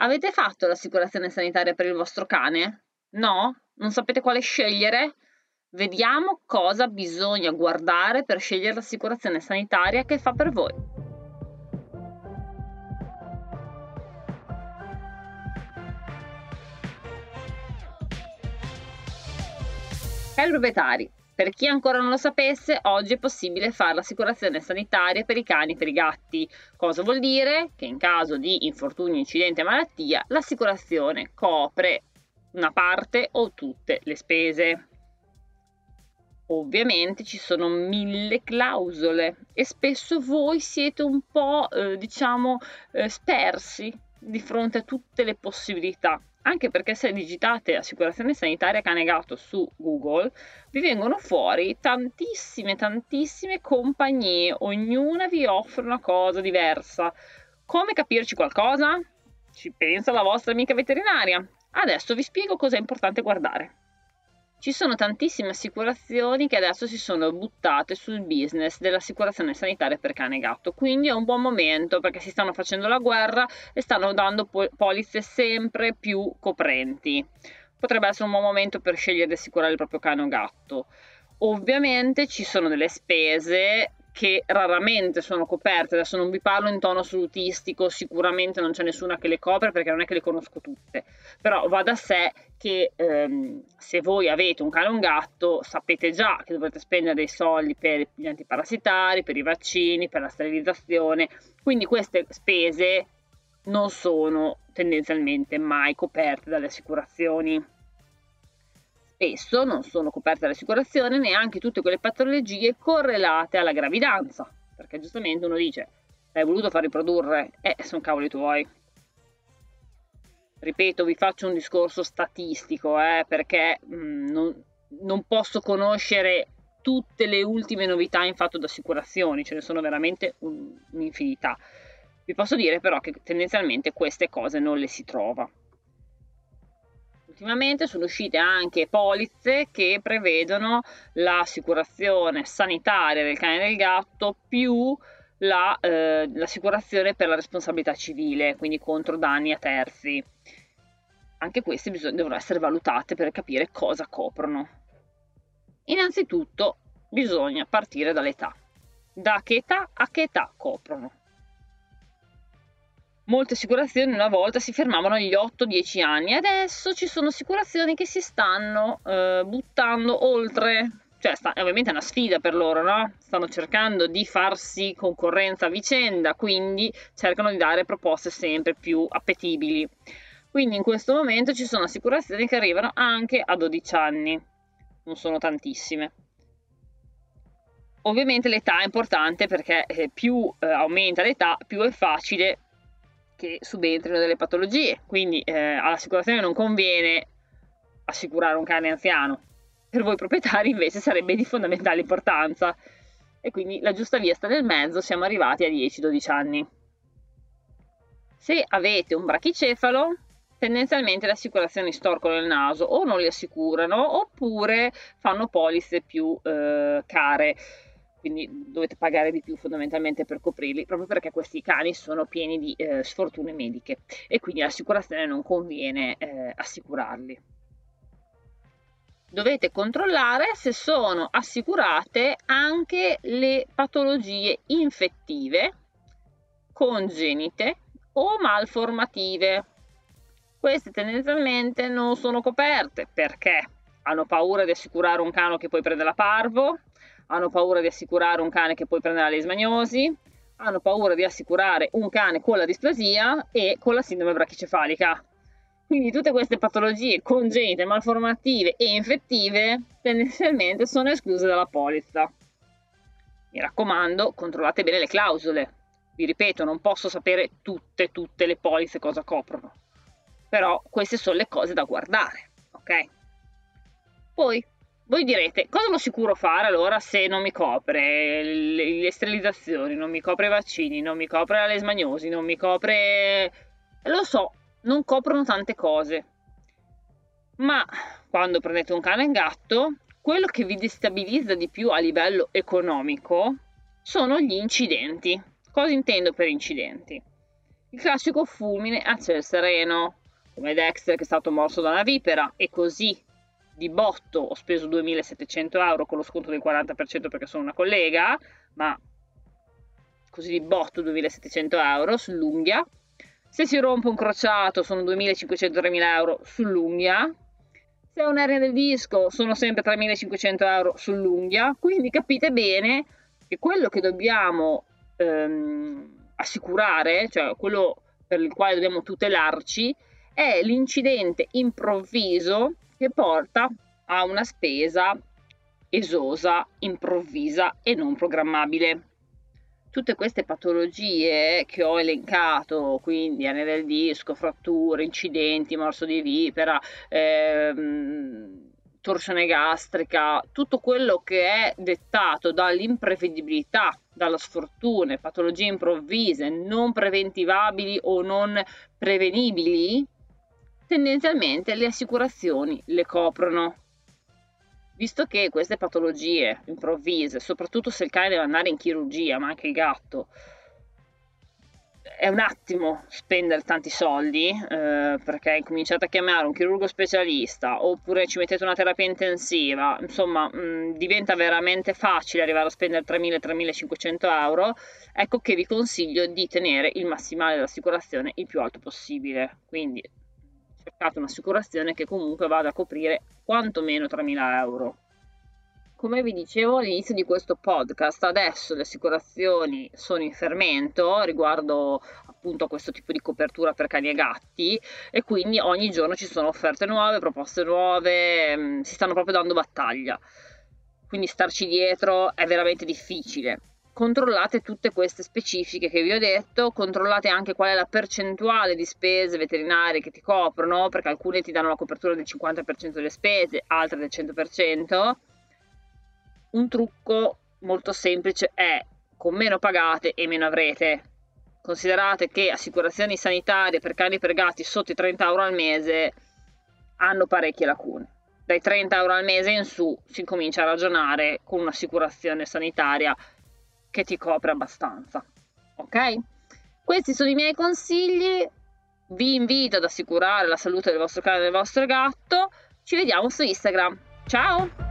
Avete fatto l'assicurazione sanitaria per il vostro cane? No? Non sapete quale scegliere? Vediamo cosa bisogna guardare per scegliere l'assicurazione sanitaria che fa per voi. Cari proprietari, per chi ancora non lo sapesse, oggi è possibile fare l'assicurazione sanitaria per i cani e per i gatti. Cosa vuol dire? Che in caso di infortunio, incidente e malattia, l'assicurazione copre una parte o tutte le spese. Ovviamente ci sono mille clausole e spesso voi siete un po', eh, diciamo, eh, spersi di fronte a tutte le possibilità. Anche perché se digitate assicurazione sanitaria cane gatto su Google, vi vengono fuori tantissime, tantissime compagnie, ognuna vi offre una cosa diversa. Come capirci qualcosa? Ci pensa la vostra amica veterinaria. Adesso vi spiego cosa è importante guardare. Ci sono tantissime assicurazioni che adesso si sono buttate sul business dell'assicurazione sanitaria per cane e gatto, quindi è un buon momento perché si stanno facendo la guerra e stanno dando pol- polizze sempre più coprenti. Potrebbe essere un buon momento per scegliere di assicurare il proprio cane o gatto. Ovviamente ci sono delle spese che raramente sono coperte. Adesso non vi parlo in tono assolutistico, sicuramente non c'è nessuna che le copre perché non è che le conosco tutte, però va da sé che ehm, se voi avete un cane o un gatto sapete già che dovrete spendere dei soldi per gli antiparassitari, per i vaccini, per la sterilizzazione, quindi queste spese non sono tendenzialmente mai coperte dalle assicurazioni spesso non sono coperte dall'assicurazione neanche tutte quelle patologie correlate alla gravidanza, perché giustamente uno dice, hai voluto far riprodurre, eh, sono cavoli tuoi. Ripeto, vi faccio un discorso statistico, eh, perché mh, mm, non, non posso conoscere tutte le ultime novità in fatto d'assicurazioni, ce ne sono veramente un, un'infinità. Vi posso dire però che tendenzialmente queste cose non le si trova. Ultimamente sono uscite anche polizze che prevedono l'assicurazione sanitaria del cane e del gatto più la, eh, l'assicurazione per la responsabilità civile, quindi contro danni a terzi. Anche queste bisog- devono essere valutate per capire cosa coprono. Innanzitutto bisogna partire dall'età. Da che età a che età coprono? Molte assicurazioni una volta si fermavano agli 8-10 anni, adesso ci sono assicurazioni che si stanno eh, buttando oltre, cioè sta, ovviamente è una sfida per loro, no? Stanno cercando di farsi concorrenza a vicenda, quindi cercano di dare proposte sempre più appetibili. Quindi in questo momento ci sono assicurazioni che arrivano anche a 12 anni, non sono tantissime. Ovviamente l'età è importante perché eh, più eh, aumenta l'età, più è facile che subentrino delle patologie, quindi eh, all'assicurazione non conviene assicurare un cane anziano, per voi proprietari invece sarebbe di fondamentale importanza. E quindi la giusta via sta nel mezzo, siamo arrivati a 10-12 anni. Se avete un brachicefalo, tendenzialmente le assicurazioni storcono il naso o non li assicurano oppure fanno polizze più eh, care quindi dovete pagare di più fondamentalmente per coprirli, proprio perché questi cani sono pieni di eh, sfortune mediche e quindi l'assicurazione non conviene eh, assicurarli. Dovete controllare se sono assicurate anche le patologie infettive, congenite o malformative. Queste tendenzialmente non sono coperte perché hanno paura di assicurare un cane che poi prende la parvo, hanno paura di assicurare un cane che poi prende la leishmaniosi, hanno paura di assicurare un cane con la displasia e con la sindrome brachicefalica. Quindi tutte queste patologie congenite, malformative e infettive tendenzialmente sono escluse dalla polizza. Mi raccomando, controllate bene le clausole. Vi ripeto, non posso sapere tutte, tutte le polizze cosa coprono. Però queste sono le cose da guardare, ok? Poi voi direte, cosa lo sicuro fare allora se non mi copre le, le sterilizzazioni, non mi copre i vaccini, non mi copre la lesmaniosi, non mi copre... Lo so, non coprono tante cose. Ma quando prendete un cane e un gatto, quello che vi destabilizza di più a livello economico sono gli incidenti. Cosa intendo per incidenti? il classico fulmine a ciel sereno, come Dexter che è stato morso da una vipera, e così di botto ho speso 2700 euro con lo sconto del 40% perché sono una collega, ma così di botto 2700 euro sull'unghia. Se si rompe un crociato sono 2500-3000 euro sull'unghia. Se è un'ernia del disco sono sempre 3500 euro sull'unghia. Quindi capite bene che quello che dobbiamo ehm, assicurare, cioè quello per il quale dobbiamo tutelarci, è l'incidente improvviso che porta a una spesa esosa, improvvisa e non programmabile. Tutte queste patologie che ho elencato, quindi ane del disco, fratture, incidenti, morso di vipera, ehm, torsione gastrica, tutto quello che è dettato dall'imprevedibilità, dalla sfortuna, patologie improvvise, non preventivabili o non prevenibili, tendenzialmente le assicurazioni le coprono. Visto che queste patologie improvvise, soprattutto se il cane deve andare in chirurgia, ma anche il gatto, è un attimo spendere tanti soldi eh, perché incominciate a chiamare un chirurgo specialista oppure ci mettete una terapia intensiva, insomma mh, diventa veramente facile arrivare a spendere 3.000-3.500 euro, ecco che vi consiglio di tenere il massimale dell'assicurazione il più alto possibile. Quindi cercate un'assicurazione che comunque vada a coprire quantomeno 3.000 euro. Come vi dicevo all'inizio di questo podcast, adesso le assicurazioni sono in fermento riguardo appunto a questo tipo di copertura per cani e gatti e quindi ogni giorno ci sono offerte nuove, proposte nuove, mm, si stanno proprio dando battaglia. Quindi starci dietro è veramente difficile controllate tutte queste specifiche che vi ho detto, controllate anche qual è la percentuale di spese veterinarie che ti coprono, perché alcune ti danno la copertura del 50% delle spese, altre del 100%. Un trucco molto semplice è con meno pagate e meno avrete. Considerate che assicurazioni sanitarie per cani e per gatti sotto i 30 euro al mese hanno parecchie lacune. Dai 30 euro al mese in su si comincia a ragionare con un'assicurazione sanitaria che ti copre abbastanza. Ok? Questi sono i miei consigli. Vi invito ad assicurare la salute del vostro cane e del vostro gatto. Ci vediamo su Instagram. Ciao!